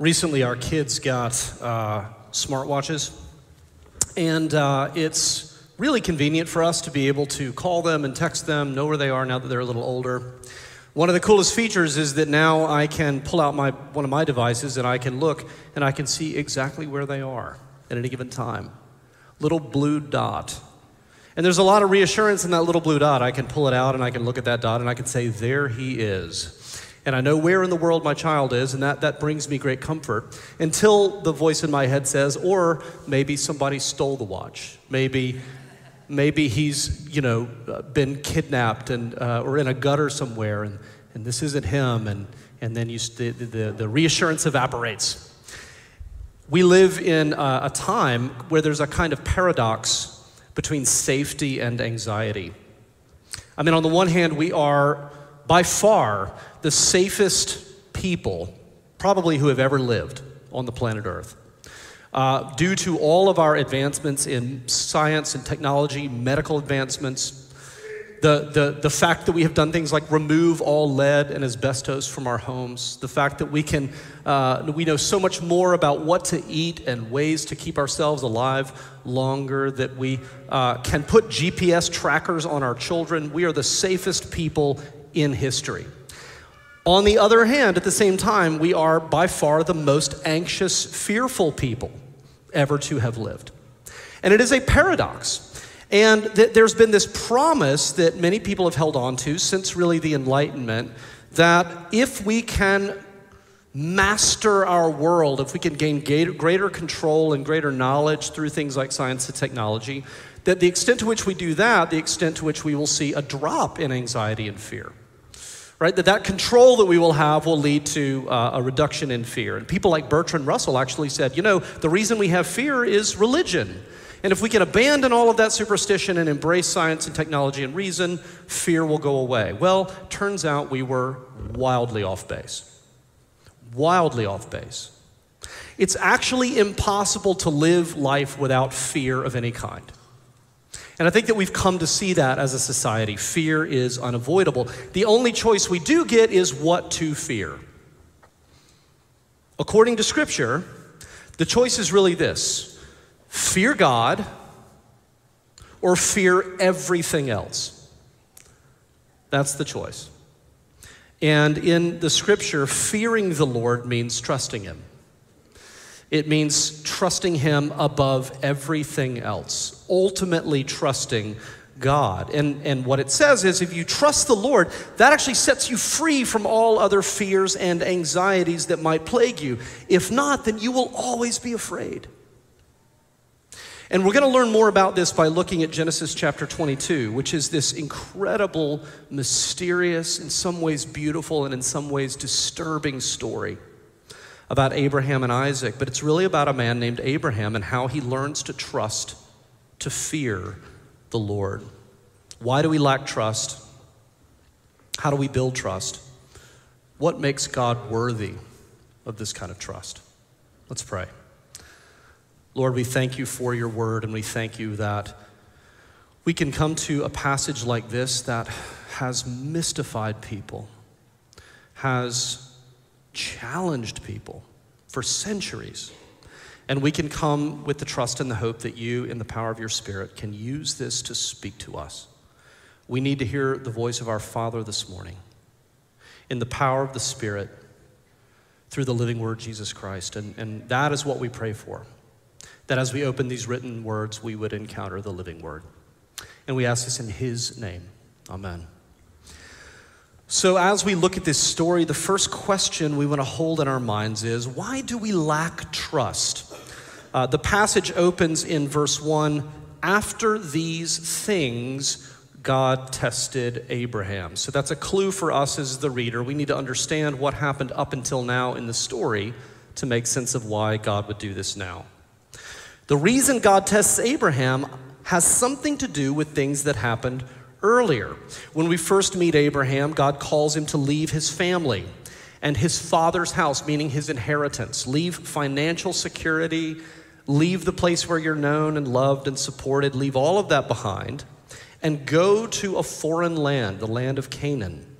Recently, our kids got uh, smartwatches, and uh, it's really convenient for us to be able to call them and text them, know where they are now that they're a little older. One of the coolest features is that now I can pull out my, one of my devices and I can look and I can see exactly where they are at any given time. Little blue dot. And there's a lot of reassurance in that little blue dot. I can pull it out and I can look at that dot and I can say, there he is and I know where in the world my child is, and that, that brings me great comfort until the voice in my head says, or maybe somebody stole the watch. Maybe, maybe he's, you know, uh, been kidnapped and, uh, or in a gutter somewhere, and, and this isn't him, and, and then you, the, the, the reassurance evaporates. We live in a, a time where there's a kind of paradox between safety and anxiety. I mean, on the one hand, we are by far the safest people, probably who have ever lived on the planet Earth. Uh, due to all of our advancements in science and technology, medical advancements, the, the, the fact that we have done things like remove all lead and asbestos from our homes, the fact that we can, uh, we know so much more about what to eat and ways to keep ourselves alive longer, that we uh, can put GPS trackers on our children. We are the safest people in history. On the other hand, at the same time, we are by far the most anxious, fearful people ever to have lived. And it is a paradox. And th- there's been this promise that many people have held on to since really the Enlightenment that if we can master our world, if we can gain greater control and greater knowledge through things like science and technology, that the extent to which we do that, the extent to which we will see a drop in anxiety and fear right? That that control that we will have will lead to uh, a reduction in fear. And people like Bertrand Russell actually said, you know, the reason we have fear is religion. And if we can abandon all of that superstition and embrace science and technology and reason, fear will go away. Well, turns out we were wildly off base. Wildly off base. It's actually impossible to live life without fear of any kind. And I think that we've come to see that as a society. Fear is unavoidable. The only choice we do get is what to fear. According to Scripture, the choice is really this fear God or fear everything else. That's the choice. And in the Scripture, fearing the Lord means trusting Him. It means trusting Him above everything else, ultimately trusting God. And, and what it says is if you trust the Lord, that actually sets you free from all other fears and anxieties that might plague you. If not, then you will always be afraid. And we're going to learn more about this by looking at Genesis chapter 22, which is this incredible, mysterious, in some ways beautiful, and in some ways disturbing story about Abraham and Isaac, but it's really about a man named Abraham and how he learns to trust, to fear the Lord. Why do we lack trust? How do we build trust? What makes God worthy of this kind of trust? Let's pray. Lord, we thank you for your word, and we thank you that we can come to a passage like this that has mystified people, has challenged people for centuries. And we can come with the trust and the hope that you, in the power of your Spirit, can use this to speak to us. We need to hear the voice of our Father this morning in the power of the Spirit through the living word, Jesus Christ. And, and that is what we pray for. That as we open these written words, we would encounter the living word. And we ask this in His name. Amen. So, as we look at this story, the first question we want to hold in our minds is why do we lack trust? Uh, the passage opens in verse 1 after these things, God tested Abraham. So, that's a clue for us as the reader. We need to understand what happened up until now in the story to make sense of why God would do this now. The reason God tests Abraham has something to do with things that happened earlier. When we first meet Abraham, God calls him to leave his family and his father's house, meaning his inheritance, leave financial security, leave the place where you're known and loved and supported, leave all of that behind, and go to a foreign land, the land of Canaan.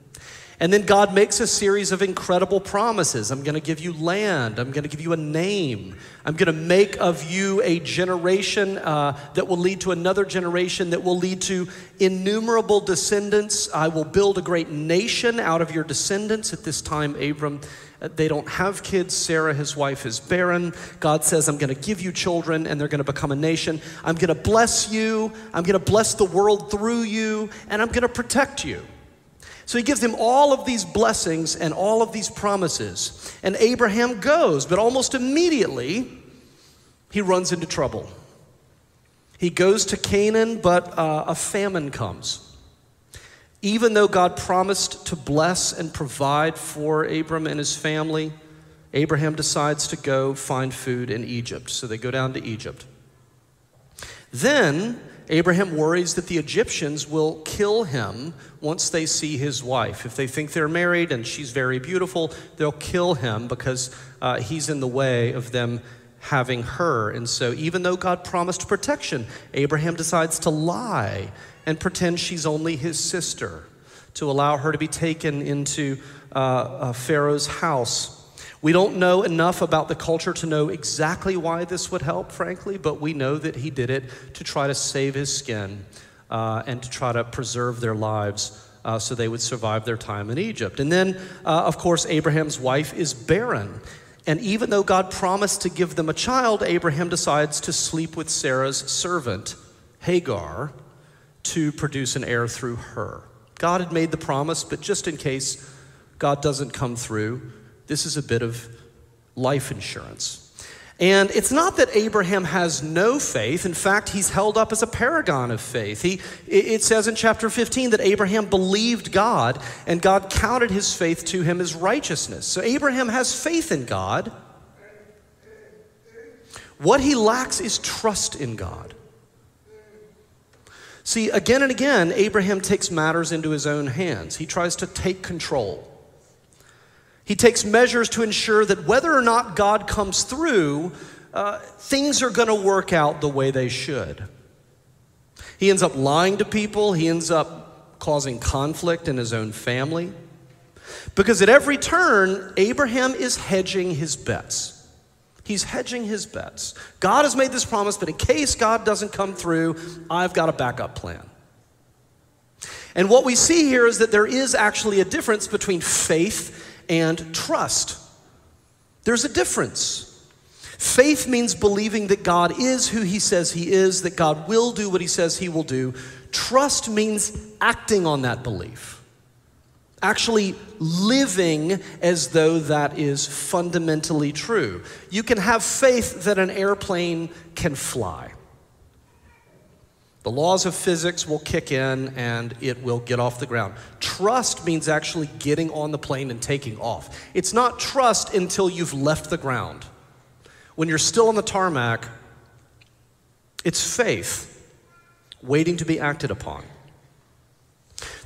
And then God makes a series of incredible promises. I'm going to give you land. I'm going to give you a name. I'm going to make of you a generation uh, that will lead to another generation that will lead to innumerable descendants. I will build a great nation out of your descendants. At this time, Abram, uh, they don't have kids. Sarah, his wife, is barren. God says, I'm going to give you children and they're going to become a nation. I'm going to bless you. I'm going to bless the world through you. And I'm going to protect you. So he gives him all of these blessings and all of these promises. And Abraham goes, but almost immediately he runs into trouble. He goes to Canaan, but uh, a famine comes. Even though God promised to bless and provide for Abram and his family, Abraham decides to go find food in Egypt. So they go down to Egypt. Then Abraham worries that the Egyptians will kill him once they see his wife. If they think they're married and she's very beautiful, they'll kill him because uh, he's in the way of them having her. And so, even though God promised protection, Abraham decides to lie and pretend she's only his sister to allow her to be taken into uh, uh, Pharaoh's house. We don't know enough about the culture to know exactly why this would help, frankly, but we know that he did it to try to save his skin uh, and to try to preserve their lives uh, so they would survive their time in Egypt. And then, uh, of course, Abraham's wife is barren. And even though God promised to give them a child, Abraham decides to sleep with Sarah's servant, Hagar, to produce an heir through her. God had made the promise, but just in case God doesn't come through, this is a bit of life insurance. And it's not that Abraham has no faith. In fact, he's held up as a paragon of faith. He, it says in chapter 15 that Abraham believed God and God counted his faith to him as righteousness. So Abraham has faith in God. What he lacks is trust in God. See, again and again, Abraham takes matters into his own hands. He tries to take control. He takes measures to ensure that whether or not God comes through, uh, things are going to work out the way they should. He ends up lying to people, he ends up causing conflict in his own family. Because at every turn, Abraham is hedging his bets. He's hedging his bets. God has made this promise, but in case God doesn't come through, I've got a backup plan. And what we see here is that there is actually a difference between faith and trust. There's a difference. Faith means believing that God is who he says he is, that God will do what he says he will do. Trust means acting on that belief, actually living as though that is fundamentally true. You can have faith that an airplane can fly. The laws of physics will kick in and it will get off the ground. Trust means actually getting on the plane and taking off. It's not trust until you've left the ground. When you're still on the tarmac, it's faith waiting to be acted upon.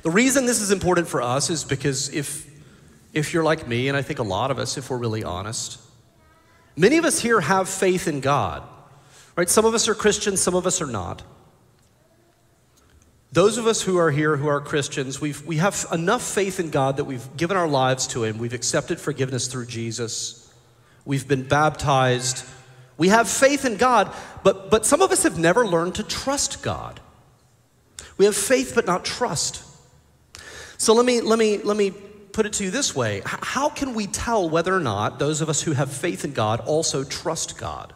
The reason this is important for us is because if, if you're like me, and I think a lot of us, if we're really honest, many of us here have faith in God, right? Some of us are Christians, some of us are not. Those of us who are here who are Christians, we've, we have enough faith in God that we've given our lives to Him. We've accepted forgiveness through Jesus. We've been baptized. We have faith in God, but, but some of us have never learned to trust God. We have faith but not trust. So let me, let me, let me put it to you this way How can we tell whether or not those of us who have faith in God also trust God?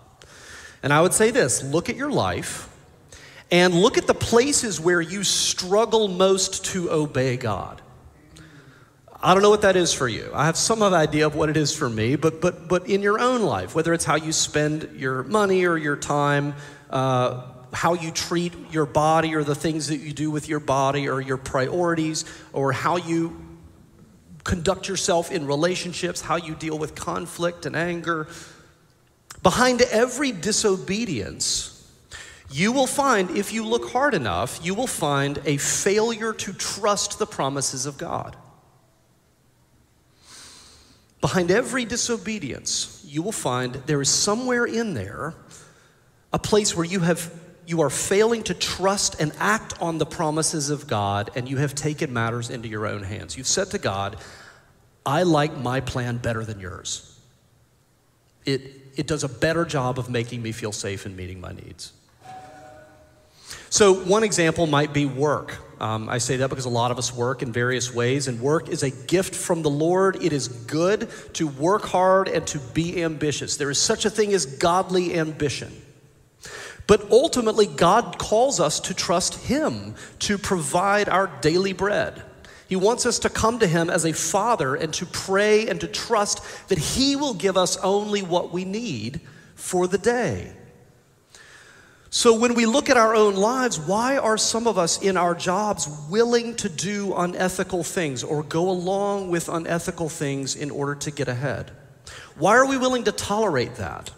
And I would say this look at your life and look at the places where you struggle most to obey God. I don't know what that is for you. I have some idea of what it is for me, but, but, but in your own life, whether it's how you spend your money or your time, uh, how you treat your body or the things that you do with your body or your priorities, or how you conduct yourself in relationships, how you deal with conflict and anger. Behind every disobedience, you will find, if you look hard enough, you will find a failure to trust the promises of God. Behind every disobedience, you will find there is somewhere in there a place where you have you are failing to trust and act on the promises of God, and you have taken matters into your own hands. You've said to God, I like my plan better than yours. It, it does a better job of making me feel safe and meeting my needs. So, one example might be work. Um, I say that because a lot of us work in various ways, and work is a gift from the Lord. It is good to work hard and to be ambitious. There is such a thing as godly ambition. But ultimately, God calls us to trust Him to provide our daily bread. He wants us to come to Him as a father and to pray and to trust that He will give us only what we need for the day. So, when we look at our own lives, why are some of us in our jobs willing to do unethical things or go along with unethical things in order to get ahead? Why are we willing to tolerate that?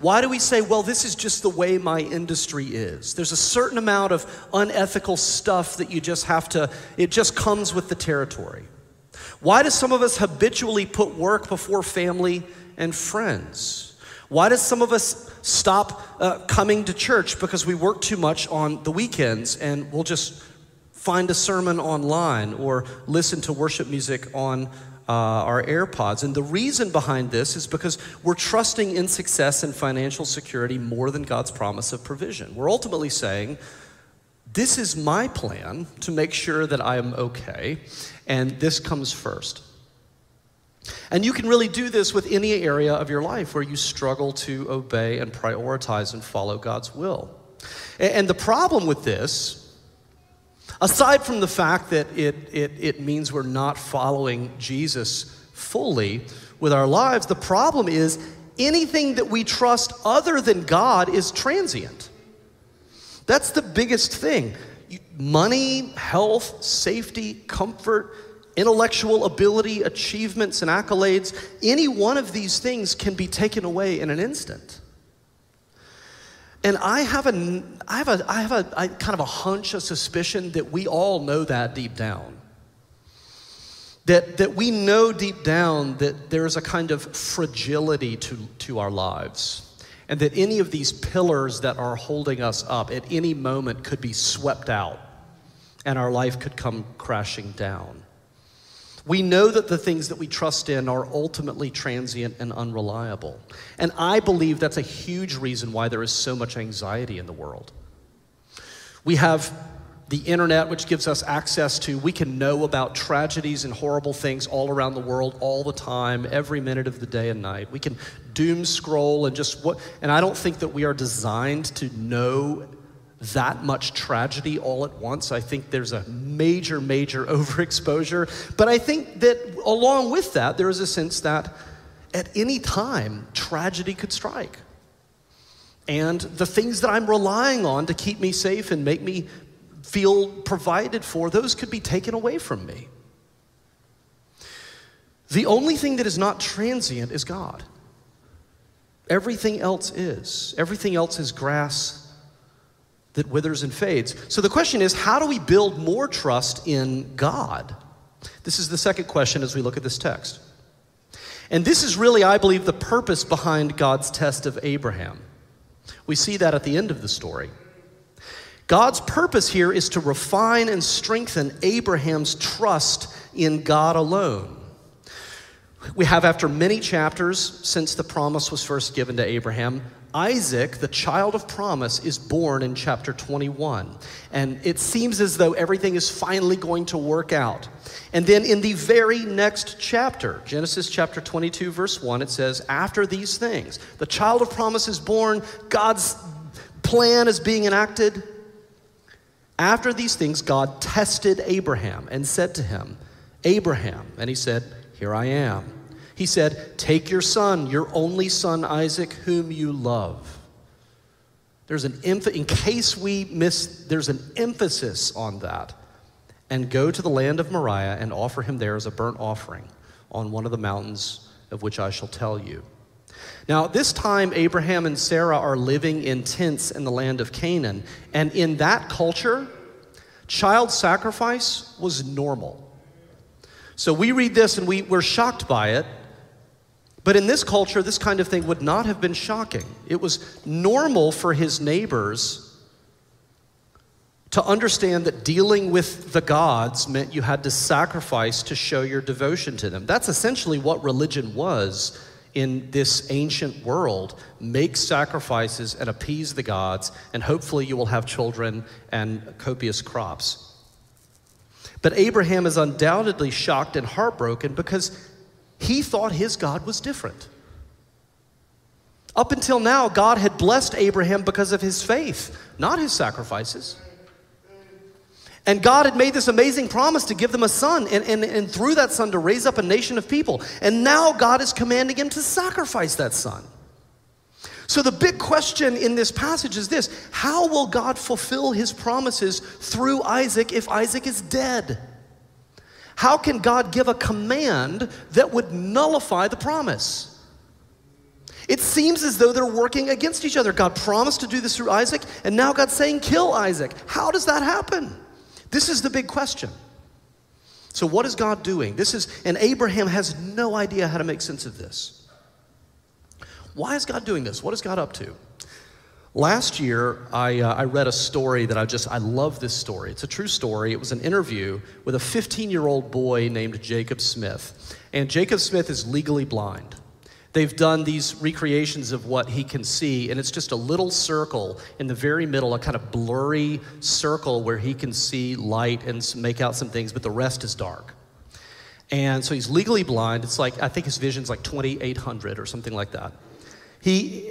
Why do we say, well, this is just the way my industry is? There's a certain amount of unethical stuff that you just have to, it just comes with the territory. Why do some of us habitually put work before family and friends? Why does some of us stop uh, coming to church because we work too much on the weekends and we'll just find a sermon online or listen to worship music on uh, our AirPods. And the reason behind this is because we're trusting in success and financial security more than God's promise of provision. We're ultimately saying, this is my plan to make sure that I am okay, and this comes first. And you can really do this with any area of your life where you struggle to obey and prioritize and follow God's will. And the problem with this Aside from the fact that it, it, it means we're not following Jesus fully with our lives, the problem is anything that we trust other than God is transient. That's the biggest thing. Money, health, safety, comfort, intellectual ability, achievements, and accolades, any one of these things can be taken away in an instant. And I have a, I have a, I have a I kind of a hunch, a suspicion that we all know that deep down. That, that we know deep down that there's a kind of fragility to, to our lives. And that any of these pillars that are holding us up at any moment could be swept out and our life could come crashing down. We know that the things that we trust in are ultimately transient and unreliable. And I believe that's a huge reason why there is so much anxiety in the world. We have the internet, which gives us access to, we can know about tragedies and horrible things all around the world all the time, every minute of the day and night. We can doom scroll and just what, and I don't think that we are designed to know that much tragedy all at once. I think there's a major, major overexposure. But I think that along with that, there is a sense that at any time, tragedy could strike. And the things that I'm relying on to keep me safe and make me feel provided for, those could be taken away from me. The only thing that is not transient is God. Everything else is. Everything else is grass that withers and fades. So the question is how do we build more trust in God? This is the second question as we look at this text. And this is really, I believe, the purpose behind God's test of Abraham. We see that at the end of the story. God's purpose here is to refine and strengthen Abraham's trust in God alone. We have, after many chapters since the promise was first given to Abraham, Isaac, the child of promise, is born in chapter 21. And it seems as though everything is finally going to work out. And then in the very next chapter, Genesis chapter 22, verse 1, it says, After these things, the child of promise is born, God's plan is being enacted. After these things, God tested Abraham and said to him, Abraham, and he said, Here I am. He said, Take your son, your only son Isaac, whom you love. There's an in case we miss, there's an emphasis on that. And go to the land of Moriah and offer him there as a burnt offering on one of the mountains of which I shall tell you. Now, this time, Abraham and Sarah are living in tents in the land of Canaan. And in that culture, child sacrifice was normal. So we read this and we, we're shocked by it but in this culture, this kind of thing would not have been shocking. It was normal for his neighbors to understand that dealing with the gods meant you had to sacrifice to show your devotion to them. That's essentially what religion was in this ancient world. Make sacrifices and appease the gods, and hopefully you will have children and copious crops. But Abraham is undoubtedly shocked and heartbroken because he thought his God was different. Up until now, God had blessed Abraham because of his faith, not his sacrifices. And God had made this amazing promise to give them a son, and, and, and through that son to raise up a nation of people. And now God is commanding him to sacrifice that son. So, the big question in this passage is this How will God fulfill his promises through Isaac if Isaac is dead? How can God give a command that would nullify the promise? It seems as though they're working against each other. God promised to do this through Isaac, and now God's saying, kill Isaac. How does that happen? This is the big question. So, what is God doing? This is, and Abraham has no idea how to make sense of this. Why is God doing this? What is God up to? Last year, I, uh, I read a story that I just, I love this story. It's a true story. It was an interview with a 15 year old boy named Jacob Smith. And Jacob Smith is legally blind. They've done these recreations of what he can see, and it's just a little circle in the very middle, a kind of blurry circle where he can see light and make out some things, but the rest is dark. And so he's legally blind. It's like, I think his vision's like 2800 or something like that. He,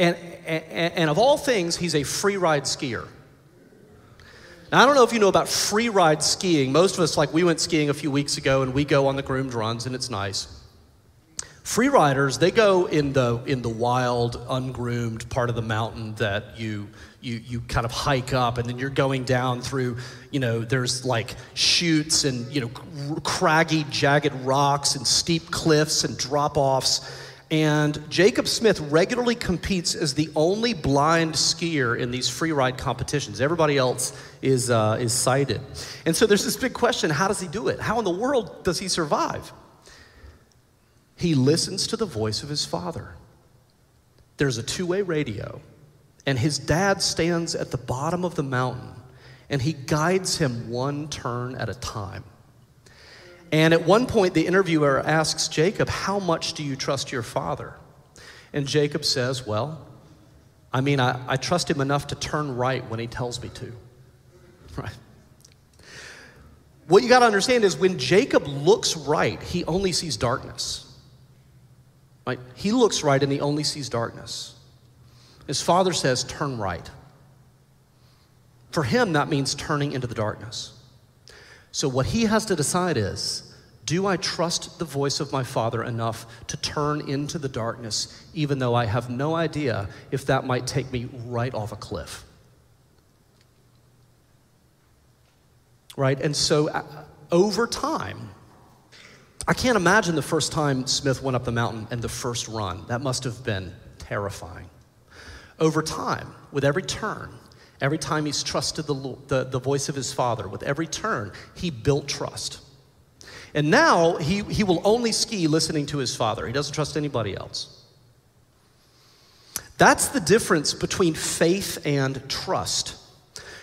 and, and, and of all things, he's a free ride skier. Now, I don't know if you know about free ride skiing. Most of us, like, we went skiing a few weeks ago and we go on the groomed runs and it's nice. Free riders, they go in the, in the wild, ungroomed part of the mountain that you, you, you kind of hike up, and then you're going down through, you know, there's like chutes and, you know, craggy, jagged rocks and steep cliffs and drop offs. And Jacob Smith regularly competes as the only blind skier in these free ride competitions. Everybody else is, uh, is sighted. And so there's this big question how does he do it? How in the world does he survive? he listens to the voice of his father. There's a two way radio, and his dad stands at the bottom of the mountain and he guides him one turn at a time. And at one point, the interviewer asks Jacob, How much do you trust your father? And Jacob says, Well, I mean, I, I trust him enough to turn right when he tells me to. Right? What you got to understand is when Jacob looks right, he only sees darkness. Right? He looks right and he only sees darkness. His father says, Turn right. For him, that means turning into the darkness. So, what he has to decide is do I trust the voice of my father enough to turn into the darkness, even though I have no idea if that might take me right off a cliff? Right? And so, uh, over time, I can't imagine the first time Smith went up the mountain and the first run. That must have been terrifying. Over time, with every turn, every time he's trusted the, the, the voice of his father, with every turn, he built trust. And now he, he will only ski listening to his father. He doesn't trust anybody else. That's the difference between faith and trust.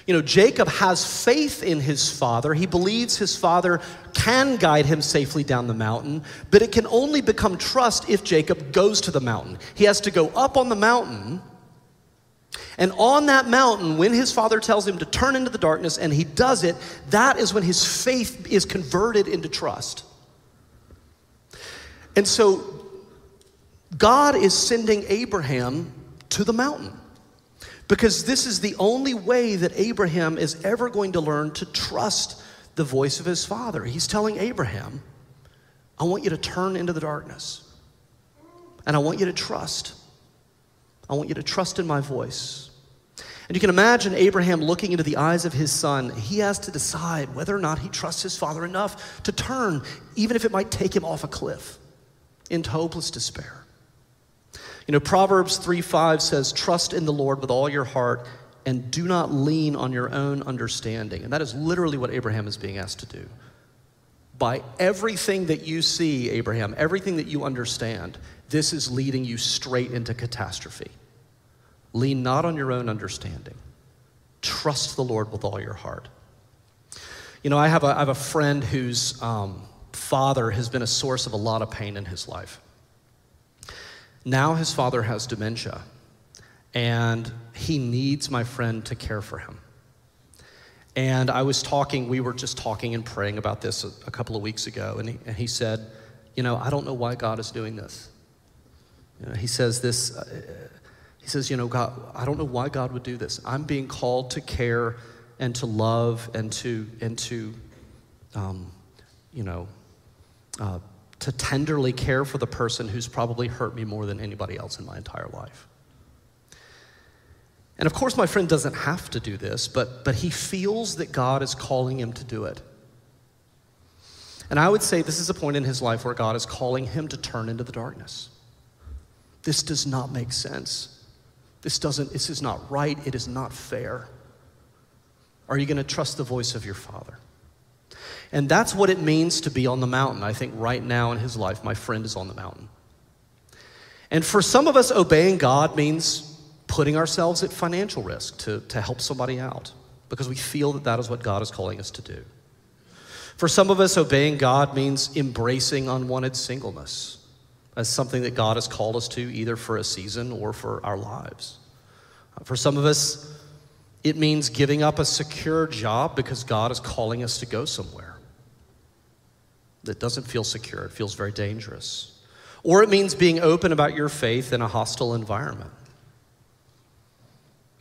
You know, Jacob has faith in his father. He believes his father can guide him safely down the mountain, but it can only become trust if Jacob goes to the mountain. He has to go up on the mountain. And on that mountain, when his father tells him to turn into the darkness and he does it, that is when his faith is converted into trust. And so God is sending Abraham to the mountain. Because this is the only way that Abraham is ever going to learn to trust the voice of his father. He's telling Abraham, I want you to turn into the darkness. And I want you to trust. I want you to trust in my voice. And you can imagine Abraham looking into the eyes of his son. He has to decide whether or not he trusts his father enough to turn, even if it might take him off a cliff into hopeless despair. You know, Proverbs 3 5 says, Trust in the Lord with all your heart and do not lean on your own understanding. And that is literally what Abraham is being asked to do. By everything that you see, Abraham, everything that you understand, this is leading you straight into catastrophe. Lean not on your own understanding. Trust the Lord with all your heart. You know, I have a, I have a friend whose um, father has been a source of a lot of pain in his life. Now his father has dementia, and he needs my friend to care for him. And I was talking, we were just talking and praying about this a, a couple of weeks ago, and he, and he, said, You know, I don't know why God is doing this. You know, he says this, uh, he says, You know, God, I don't know why God would do this. I'm being called to care and to love and to, and to um, you know, uh, to tenderly care for the person who's probably hurt me more than anybody else in my entire life. And of course, my friend doesn't have to do this, but, but he feels that God is calling him to do it. And I would say this is a point in his life where God is calling him to turn into the darkness. This does not make sense. This doesn't, this is not right. It is not fair. Are you going to trust the voice of your father? And that's what it means to be on the mountain. I think right now in his life, my friend is on the mountain. And for some of us, obeying God means putting ourselves at financial risk to, to help somebody out because we feel that that is what God is calling us to do. For some of us, obeying God means embracing unwanted singleness as something that God has called us to, either for a season or for our lives. Uh, for some of us, it means giving up a secure job because God is calling us to go somewhere that doesn't feel secure, it feels very dangerous. Or it means being open about your faith in a hostile environment.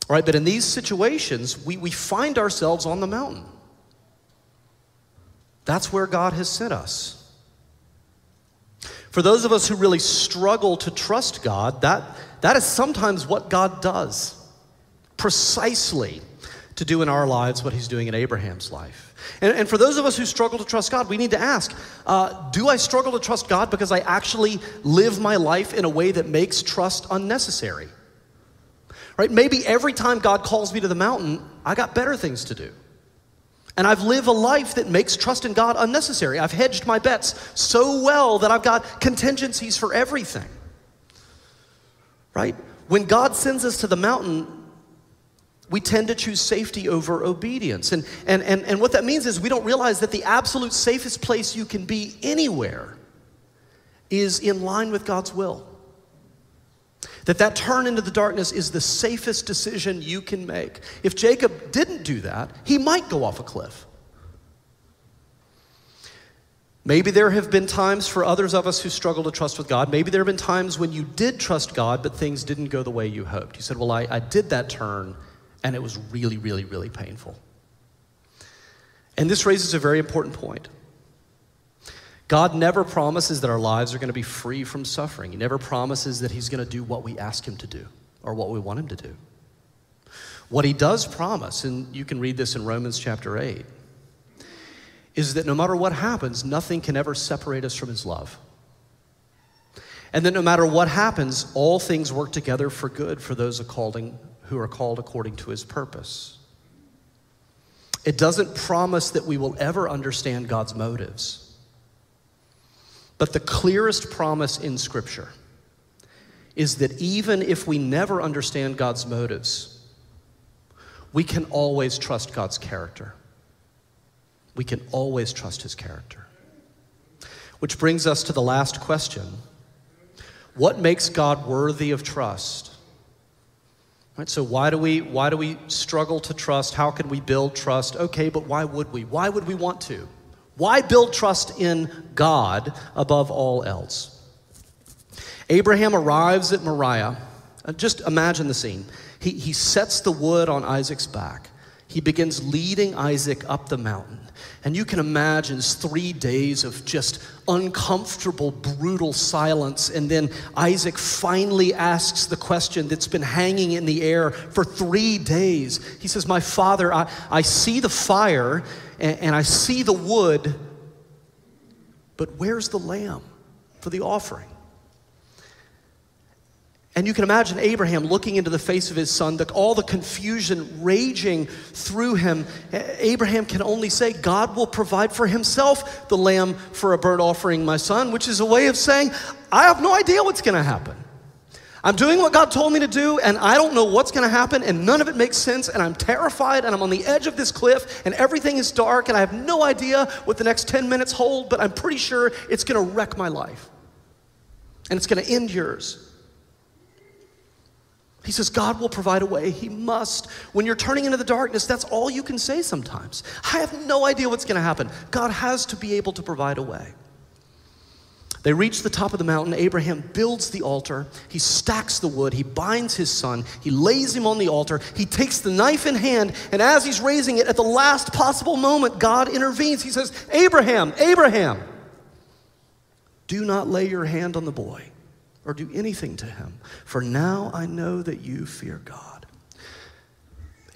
All right, but in these situations, we, we find ourselves on the mountain. That's where God has sent us. For those of us who really struggle to trust God, that, that is sometimes what God does, precisely to do in our lives what He's doing in Abraham's life. And, and for those of us who struggle to trust God, we need to ask uh, Do I struggle to trust God because I actually live my life in a way that makes trust unnecessary? Right? Maybe every time God calls me to the mountain, I got better things to do. And I've lived a life that makes trust in God unnecessary. I've hedged my bets so well that I've got contingencies for everything. Right? When God sends us to the mountain, we tend to choose safety over obedience. And, and, and, and what that means is we don't realize that the absolute safest place you can be anywhere is in line with God's will. That that turn into the darkness is the safest decision you can make. If Jacob didn't do that, he might go off a cliff. Maybe there have been times for others of us who struggle to trust with God. Maybe there have been times when you did trust God, but things didn't go the way you hoped. You said, Well, I, I did that turn, and it was really, really, really painful. And this raises a very important point. God never promises that our lives are going to be free from suffering. He never promises that He's going to do what we ask Him to do or what we want Him to do. What He does promise, and you can read this in Romans chapter 8, is that no matter what happens, nothing can ever separate us from His love. And that no matter what happens, all things work together for good for those who are called according to his purpose. It doesn't promise that we will ever understand God's motives. But the clearest promise in Scripture is that even if we never understand God's motives, we can always trust God's character. We can always trust His character. Which brings us to the last question What makes God worthy of trust? Right, so why do we why do we struggle to trust? How can we build trust? Okay, but why would we? Why would we want to? Why build trust in God above all else? Abraham arrives at Moriah. Uh, just imagine the scene. He, he sets the wood on Isaac's back. He begins leading Isaac up the mountain. And you can imagine three days of just uncomfortable, brutal silence. And then Isaac finally asks the question that's been hanging in the air for three days. He says, My father, I, I see the fire and, and I see the wood, but where's the lamb for the offering? And you can imagine Abraham looking into the face of his son, the, all the confusion raging through him. Abraham can only say, God will provide for himself the lamb for a burnt offering, my son, which is a way of saying, I have no idea what's going to happen. I'm doing what God told me to do, and I don't know what's going to happen, and none of it makes sense, and I'm terrified, and I'm on the edge of this cliff, and everything is dark, and I have no idea what the next 10 minutes hold, but I'm pretty sure it's going to wreck my life, and it's going to end yours. He says, God will provide a way. He must. When you're turning into the darkness, that's all you can say sometimes. I have no idea what's going to happen. God has to be able to provide a way. They reach the top of the mountain. Abraham builds the altar. He stacks the wood. He binds his son. He lays him on the altar. He takes the knife in hand. And as he's raising it, at the last possible moment, God intervenes. He says, Abraham, Abraham, do not lay your hand on the boy or do anything to him, for now I know that you fear God.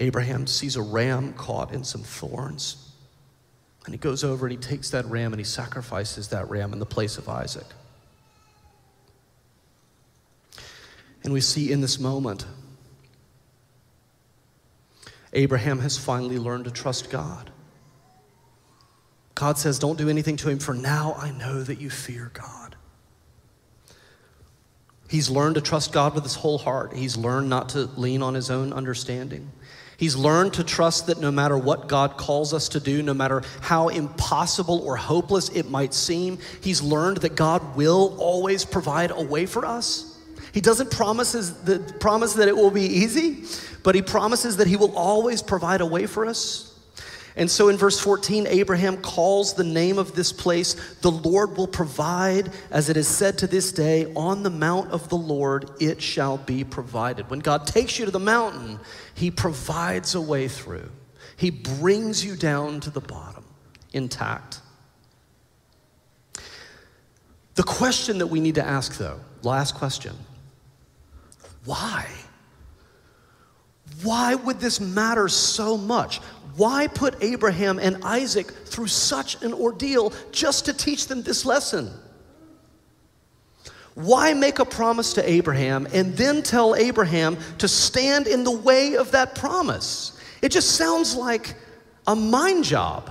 Abraham sees a ram caught in some thorns. And he goes over and he takes that ram and he sacrifices that ram in the place of Isaac. And we see in this moment, Abraham has finally learned to trust God. God says, Don't do anything to him, for now I know that you fear God. He's learned to trust God with his whole heart. He's learned not to lean on his own understanding. He's learned to trust that no matter what God calls us to do, no matter how impossible or hopeless it might seem, he's learned that God will always provide a way for us. He doesn't promises the, promise that it will be easy, but he promises that he will always provide a way for us. And so in verse 14, Abraham calls the name of this place, the Lord will provide, as it is said to this day, on the mount of the Lord it shall be provided. When God takes you to the mountain, he provides a way through, he brings you down to the bottom intact. The question that we need to ask, though, last question why? Why would this matter so much? Why put Abraham and Isaac through such an ordeal just to teach them this lesson? Why make a promise to Abraham and then tell Abraham to stand in the way of that promise? It just sounds like a mind job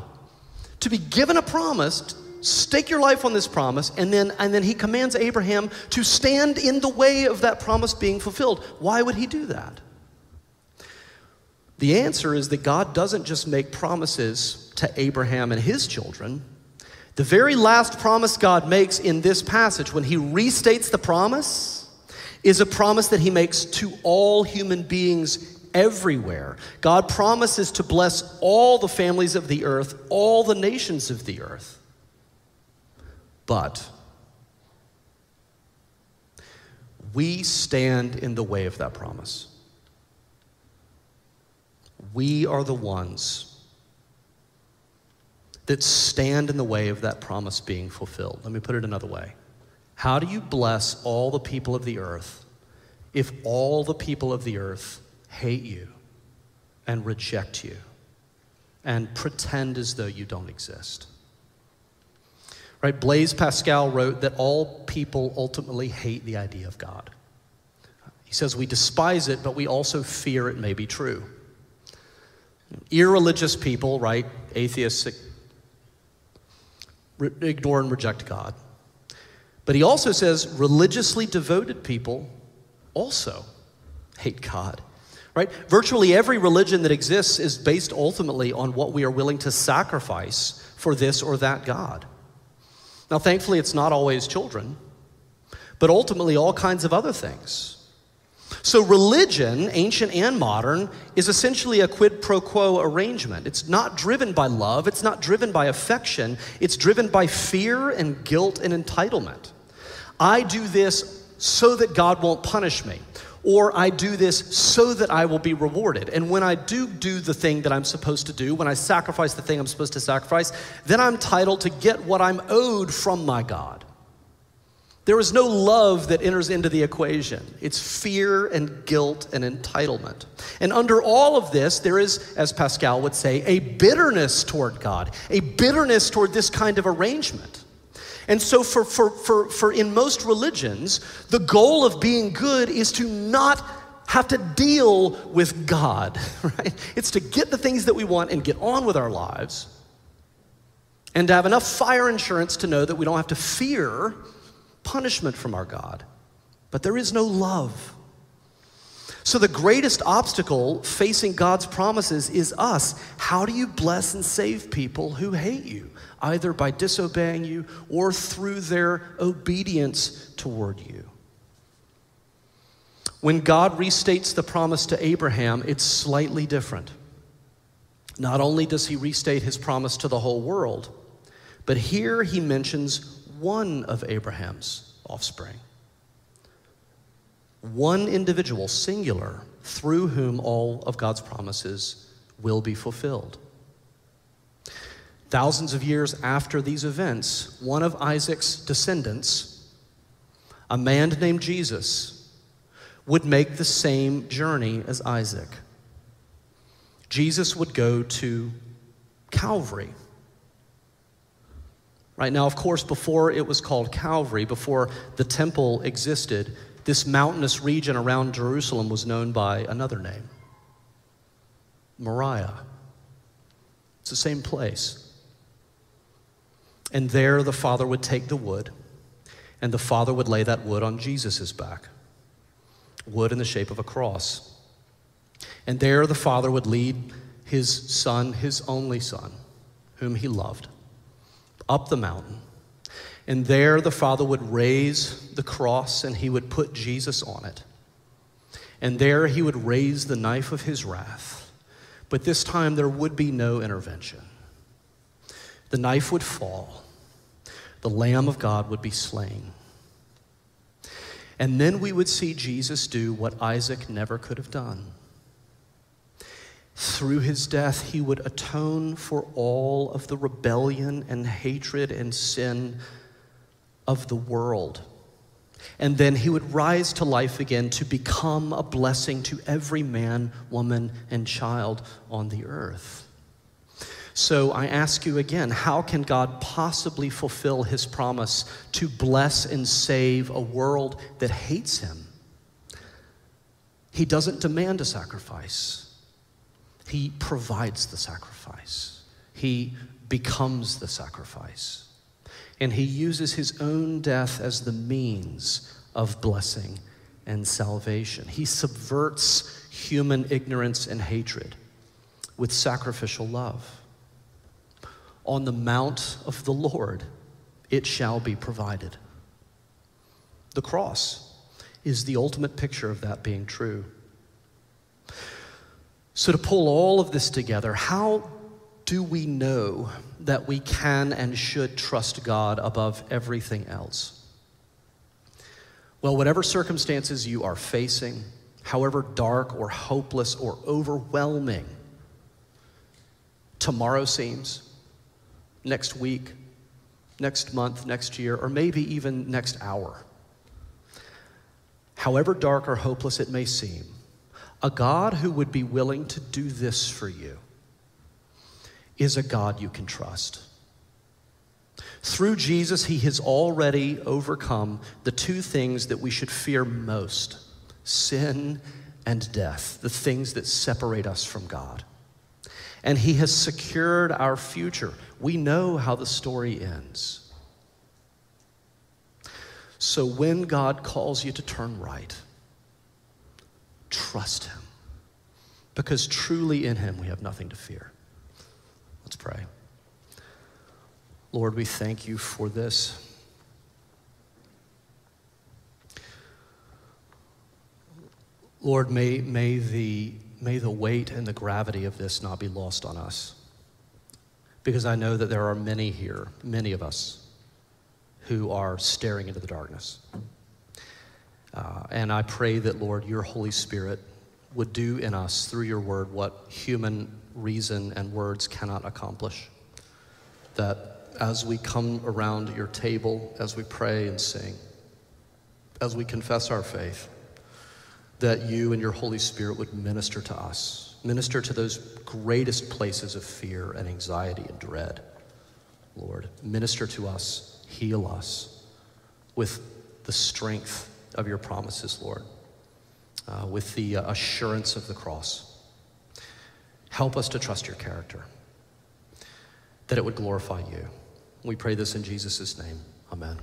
to be given a promise, stake your life on this promise, and then, and then he commands Abraham to stand in the way of that promise being fulfilled. Why would he do that? The answer is that God doesn't just make promises to Abraham and his children. The very last promise God makes in this passage, when he restates the promise, is a promise that he makes to all human beings everywhere. God promises to bless all the families of the earth, all the nations of the earth. But we stand in the way of that promise. We are the ones that stand in the way of that promise being fulfilled. Let me put it another way. How do you bless all the people of the earth if all the people of the earth hate you and reject you and pretend as though you don't exist? Right? Blaise Pascal wrote that all people ultimately hate the idea of God. He says we despise it, but we also fear it may be true. Irreligious people, right? Atheists ignore and reject God. But he also says religiously devoted people also hate God. Right? Virtually every religion that exists is based ultimately on what we are willing to sacrifice for this or that God. Now, thankfully, it's not always children, but ultimately all kinds of other things. So, religion, ancient and modern, is essentially a quid pro quo arrangement. It's not driven by love, it's not driven by affection, it's driven by fear and guilt and entitlement. I do this so that God won't punish me, or I do this so that I will be rewarded. And when I do do the thing that I'm supposed to do, when I sacrifice the thing I'm supposed to sacrifice, then I'm entitled to get what I'm owed from my God. There is no love that enters into the equation. It's fear and guilt and entitlement. And under all of this, there is, as Pascal would say, a bitterness toward God, a bitterness toward this kind of arrangement. And so, for, for, for, for in most religions, the goal of being good is to not have to deal with God, right? It's to get the things that we want and get on with our lives and to have enough fire insurance to know that we don't have to fear punishment from our God. but there is no love. So, the greatest obstacle facing God's promises is us. How do you bless and save people who hate you, either by disobeying you or through their obedience toward you? When God restates the promise to Abraham, it's slightly different. Not only does he restate his promise to the whole world, but here he mentions one of Abraham's offspring. One individual, singular, through whom all of God's promises will be fulfilled. Thousands of years after these events, one of Isaac's descendants, a man named Jesus, would make the same journey as Isaac. Jesus would go to Calvary. Right now, of course, before it was called Calvary, before the temple existed, this mountainous region around Jerusalem was known by another name Moriah. It's the same place. And there the Father would take the wood, and the Father would lay that wood on Jesus' back wood in the shape of a cross. And there the Father would lead his Son, his only Son, whom he loved, up the mountain. And there the Father would raise the cross and he would put Jesus on it. And there he would raise the knife of his wrath. But this time there would be no intervention. The knife would fall, the Lamb of God would be slain. And then we would see Jesus do what Isaac never could have done. Through his death, he would atone for all of the rebellion and hatred and sin of the world. And then he would rise to life again to become a blessing to every man, woman, and child on the earth. So I ask you again how can God possibly fulfill his promise to bless and save a world that hates him? He doesn't demand a sacrifice. He provides the sacrifice, He becomes the sacrifice. And He uses His own death as the means of blessing and salvation. He subverts human ignorance and hatred with sacrificial love. On the mount of the Lord, it shall be provided. The cross is the ultimate picture of that being true. So, to pull all of this together, how do we know that we can and should trust God above everything else? Well, whatever circumstances you are facing, however dark or hopeless or overwhelming tomorrow seems, next week, next month, next year, or maybe even next hour, however dark or hopeless it may seem, a God who would be willing to do this for you is a God you can trust. Through Jesus, he has already overcome the two things that we should fear most sin and death, the things that separate us from God. And he has secured our future. We know how the story ends. So when God calls you to turn right, Trust Him. Because truly in Him we have nothing to fear. Let's pray. Lord, we thank you for this. Lord, may, may, the, may the weight and the gravity of this not be lost on us. Because I know that there are many here, many of us, who are staring into the darkness. Uh, and I pray that, Lord, your Holy Spirit would do in us through your word what human reason and words cannot accomplish. That as we come around your table, as we pray and sing, as we confess our faith, that you and your Holy Spirit would minister to us, minister to those greatest places of fear and anxiety and dread. Lord, minister to us, heal us with the strength of your promises, Lord, uh, with the uh, assurance of the cross. Help us to trust your character, that it would glorify you. We pray this in Jesus' name. Amen.